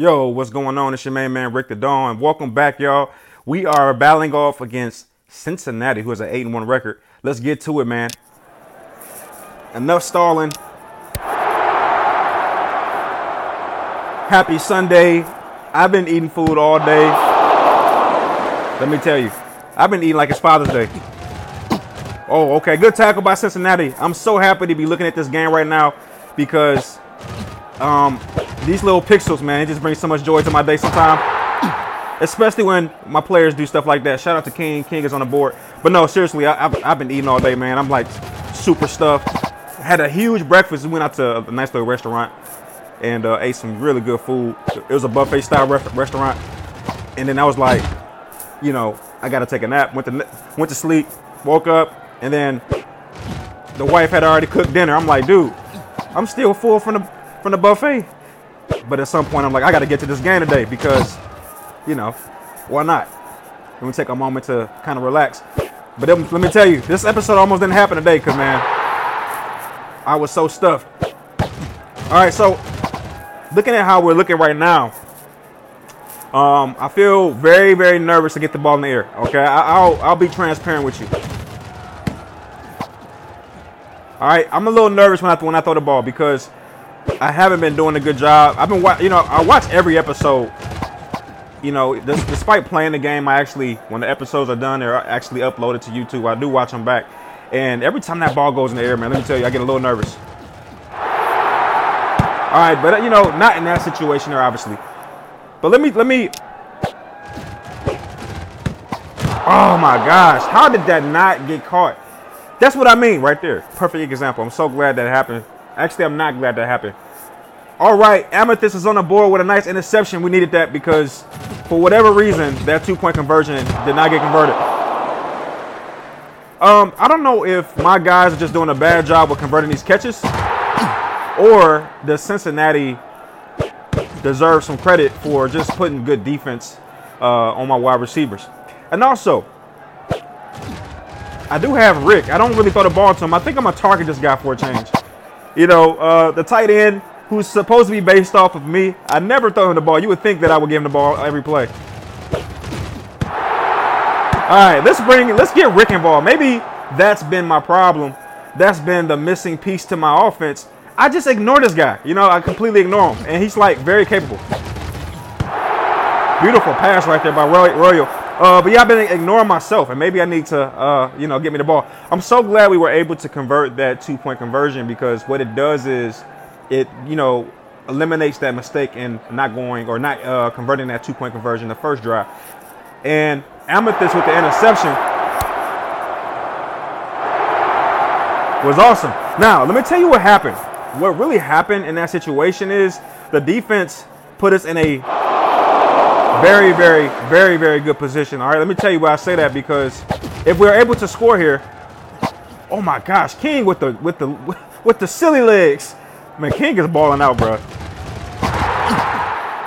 Yo, what's going on? It's your main man Rick Da Don. Welcome back, y'all. We are battling off against Cincinnati, who has an 8 1 record. Let's get to it, man. Enough stalling. Happy Sunday. I've been eating food all day. Let me tell you, I've been eating like it's Father's Day. Oh, okay. Good tackle by Cincinnati. I'm so happy to be looking at this game right now because um, these little pixels, man, it just brings so much joy to my day sometimes. Especially when my players do stuff like that. Shout out to King. King is on the board. But no, seriously, I, have I've been eating all day, man. I'm like super stuffed. Had a huge breakfast. We went out to a nice little restaurant and uh, ate some really good food. It was a buffet style restaurant. And then I was like, you know, I got to take a nap. Went to went to sleep, woke up, and then the wife had already cooked dinner. I'm like, dude, I'm still full from the from the buffet. But at some point, I'm like, I got to get to this game today because, you know, why not? Let me take a moment to kind of relax. But then, let me tell you, this episode almost didn't happen today because, man, I was so stuffed. All right, so looking at how we're looking right now, um, I feel very, very nervous to get the ball in the air. Okay, I, will I'll be transparent with you. All right, I'm a little nervous when I when I throw the ball because I haven't been doing a good job. I've been, you know, I watch every episode. You know, despite playing the game, I actually, when the episodes are done, they're actually uploaded to YouTube. I do watch them back, and every time that ball goes in the air, man, let me tell you, I get a little nervous. All right, but uh, you know, not in that situation there, obviously. But let me, let me. Oh my gosh, how did that not get caught? That's what I mean right there. Perfect example. I'm so glad that happened. Actually, I'm not glad that happened. All right, Amethyst is on the board with a nice interception. We needed that because, for whatever reason, that two-point conversion did not get converted. Um, I don't know if my guys are just doing a bad job with converting these catches, or does Cincinnati deserve some credit for just putting good defense uh, on my wide receivers. And also, I do have Rick. I don't really throw the ball to him. I think I'm gonna target this guy for a change. You know, uh, the tight end who's supposed to be based off of me. I never throw him the ball. You would think that I would give him the ball every play. All right, let's bring, let's get Rick involved. Maybe that's been my problem. That's been the missing piece to my offense. I just ignore this guy. You know, I completely ignore him, and he's like very capable. Beautiful pass right there by Royal. Uh, but yeah, I've been ignoring myself, and maybe I need to, uh, you know, get me the ball. I'm so glad we were able to convert that two-point conversion because what it does is it, you know, eliminates that mistake in not going or not uh, converting that two-point conversion the first drive. And Amethyst with the interception was awesome. Now, let me tell you what happened. What really happened in that situation is the defense put us in a very, very, very, very good position. All right, let me tell you why I say that because if we're able to score here, oh my gosh, King with the with the with the silly legs, man, King is balling out, bro.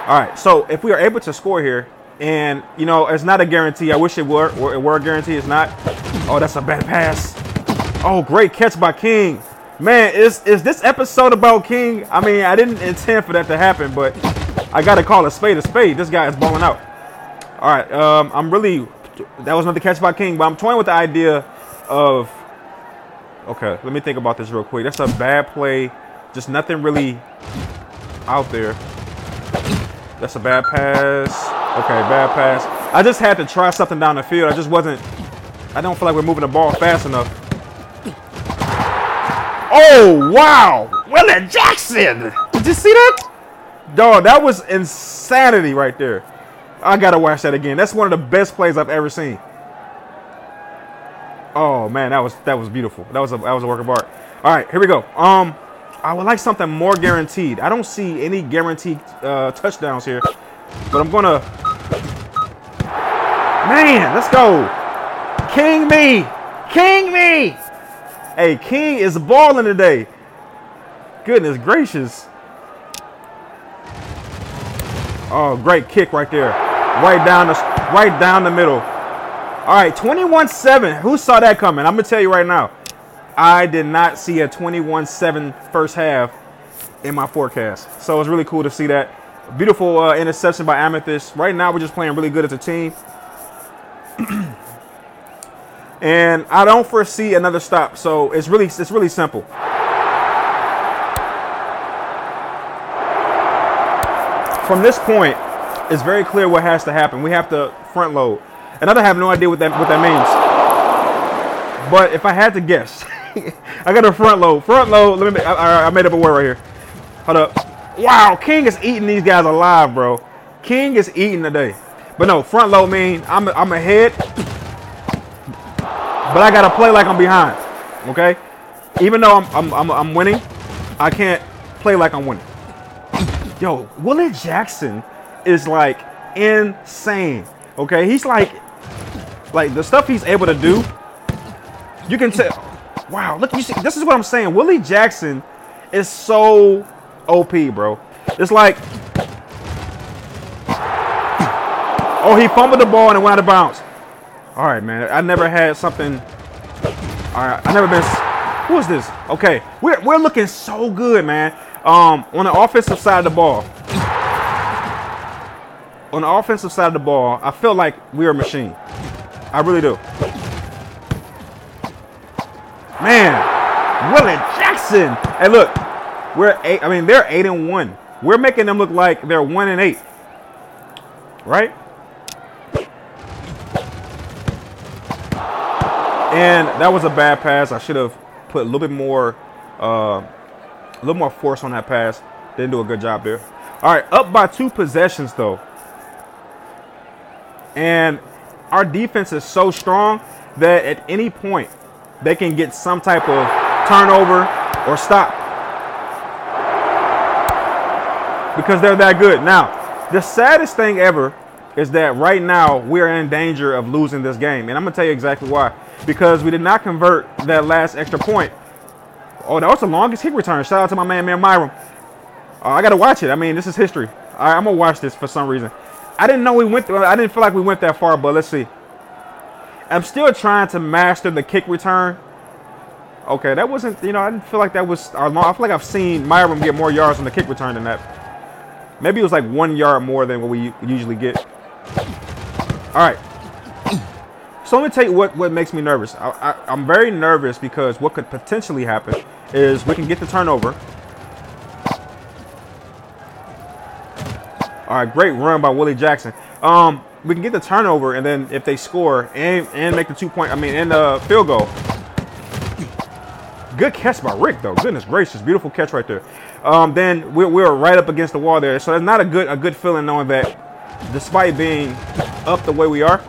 All right, so if we are able to score here, and you know it's not a guarantee. I wish it were. It were a guarantee. It's not. Oh, that's a bad pass. Oh, great catch by King. Man, is is this episode about King? I mean, I didn't intend for that to happen, but I gotta call a spade a spade. This guy is balling out. All right, um, I'm really. That was another catch by King, but I'm toying with the idea of. Okay, let me think about this real quick. That's a bad play. Just nothing really out there. That's a bad pass. Okay, bad pass. I just had to try something down the field. I just wasn't. I don't feel like we're moving the ball fast enough. Oh wow, Willie Jackson! Did you see that? Dog, that was insanity right there. I gotta watch that again. That's one of the best plays I've ever seen. Oh man, that was that was beautiful. That was a that was a work of art. All right, here we go. Um, I would like something more guaranteed. I don't see any guaranteed uh, touchdowns here, but I'm gonna. Man, let's go. King me, King me. Hey, King is balling today. Goodness gracious. Oh, great kick right there. Right down the right down the middle. All right, 21-7. Who saw that coming? I'm to tell you right now. I did not see a 21-7 first half in my forecast. So it's really cool to see that. Beautiful uh, interception by Amethyst. Right now, we're just playing really good as a team. and I don't foresee another stop. So it's really it's really simple. From this point, it's very clear what has to happen. We have to front load. And I have no idea what that what that means. But if I had to guess, I got a front load. Front load. Let me. I, I made up a word right here. Hold up. Wow, King is eating these guys alive, bro. King is eating today. But no, front load mean I'm I'm ahead, but I gotta play like I'm behind. Okay, even though I'm I'm I'm, I'm winning, I can't play like I'm winning. Yo, Willie Jackson is like insane. Okay, he's like like the stuff he's able to do. You can tell. Wow, look, you see, this is what I'm saying. Willie Jackson is so OP, bro. It's like, oh, he fumbled the ball and it went out of bounds. All right, man. I never had something. All right, I never been. Who is this? Okay, we're we're looking so good, man. Um, on the offensive side of the ball. On the offensive side of the ball, I feel like we're a machine. I really do. Man, Willie Jackson. Hey, look, we're eight. I mean, they're eight and one. We're making them look like they're one and eight. Right? And that was a bad pass. I should have put a little bit more, uh, a little more force on that pass. Didn't do a good job there. All right, up by two possessions though. And our defense is so strong that at any point they can get some type of turnover or stop. because they're that good. Now, the saddest thing ever is that right now we're in danger of losing this game. And I'm going to tell you exactly why. Because we did not convert that last extra point. Oh, that was the longest kick return. Shout out to my man, man Myron. Uh, I got to watch it. I mean, this is history. I, I'm going to watch this for some reason. I didn't know we went, through, I didn't feel like we went that far, but let's see. I'm still trying to master the kick return. Okay, that wasn't, you know, I didn't feel like that was our long. I feel like I've seen Myron get more yards on the kick return than that. Maybe it was like one yard more than what we usually get. All right. So let me tell you what, what makes me nervous. I, I, am very nervous because what could potentially happen is we can get the turnover. All right, great run by Willie Jackson. Um, we can get the turnover, and then if they score and and make the two point, I mean, and the field goal. Good catch by Rick, though. Goodness gracious, beautiful catch right there um, then we're, we're right up against the wall there. So it's not a good a good feeling knowing that despite being up the way we are,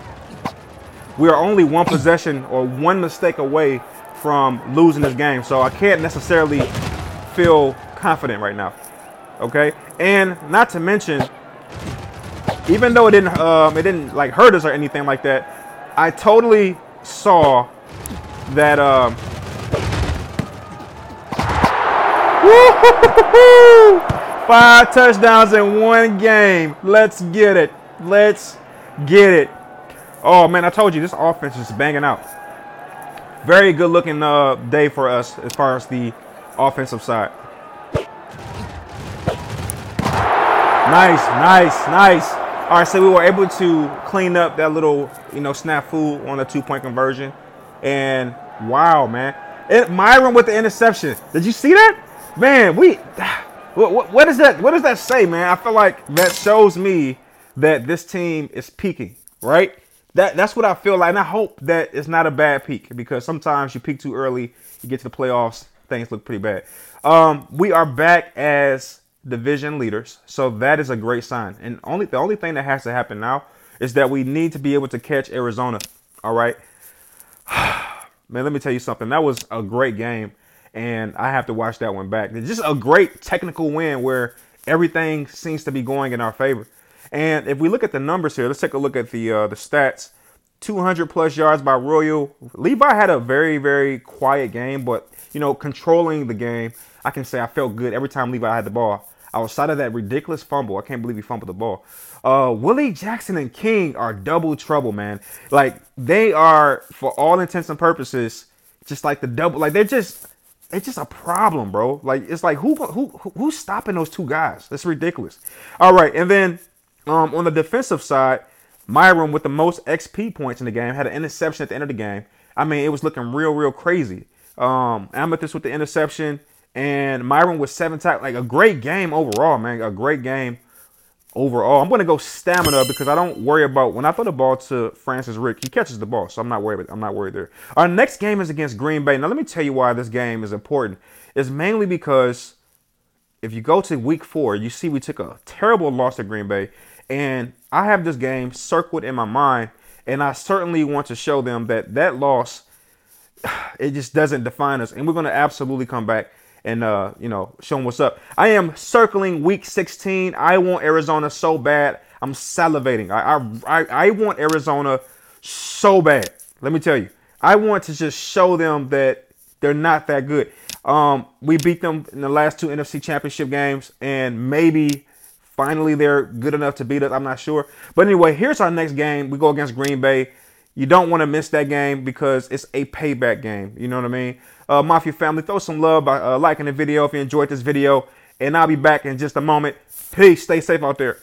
we are only one possession or one mistake away from losing this game. So I can't necessarily feel confident right now. Okay, and not to mention, even though it didn't um, it didn't like hurt us or anything like that, I totally saw that. Um, Five touchdowns in one game. Let's get it. Let's get it. Oh man, I told you this offense is banging out. Very good looking uh, day for us as far as the offensive side. Nice, nice, nice. All right, so we were able to clean up that little, you know, snafu on the two-point conversion. And wow, man. It, Myron with the interception. Did you see that? man, we what, what, what does that what does that say, man? I feel like that shows me that this team is peaking, right? That that's what I feel like, and I hope that it's not a bad peak because sometimes you peak too early, you get to the playoffs, things look pretty bad. Um, we are back as division leaders, so that is a great sign. And only the only thing that has to happen now is that we need to be able to catch Arizona. All right, man. Let me tell you something. That was a great game and I have to watch that one back. It's just a great technical win where everything seems to be going in our favor. And if we look at the numbers here, let's take a look at the uh, the stats. 200 plus yards by Royal. Levi had a very very quiet game, but you know controlling the game. I can say I felt good every time Levi had the ball. Outside of that ridiculous fumble, I can't believe he fumbled the ball. Uh, Willie Jackson and King are double trouble, man. Like they are, for all intents and purposes, just like the double. Like they're just it's just a problem, bro. Like it's like who who who's stopping those two guys? That's ridiculous. All right, and then um, on the defensive side, Myron with the most XP points in the game had an interception at the end of the game. I mean, it was looking real, real crazy. Um, Amethyst with the interception, and Myron with seven tackles. Like a great game overall, man. A great game overall. I'm gonna go stamina because I don't worry about when I throw the ball to Francis Rick, he catches the ball, so I'm not worried. I'm not worried there. Our next game is against Green Bay. Now let me tell you why this game is important. It's mainly because if you go to week four, you see we took a terrible loss to Green Bay, and I have this game circled in my mind, and I certainly want to show them that that loss it just doesn't define us, and we're gonna absolutely come back and uh, you know, show them what's up. I am circling week 16. I want Arizona so bad. I'm salivating. I I I want Arizona so bad. Let me tell you. I want to just show them that they're not that good. Um, we beat them in the last two NFC championship games, and maybe finally they're good enough to beat us. I'm not sure. But anyway, here's our next game. We go against Green Bay. You don't want to miss that game because it's a payback game. You know what I mean? Uh, Mafia family, throw some love by uh, liking the video if you enjoyed this video. And I'll be back in just a moment. Peace. Stay safe out there.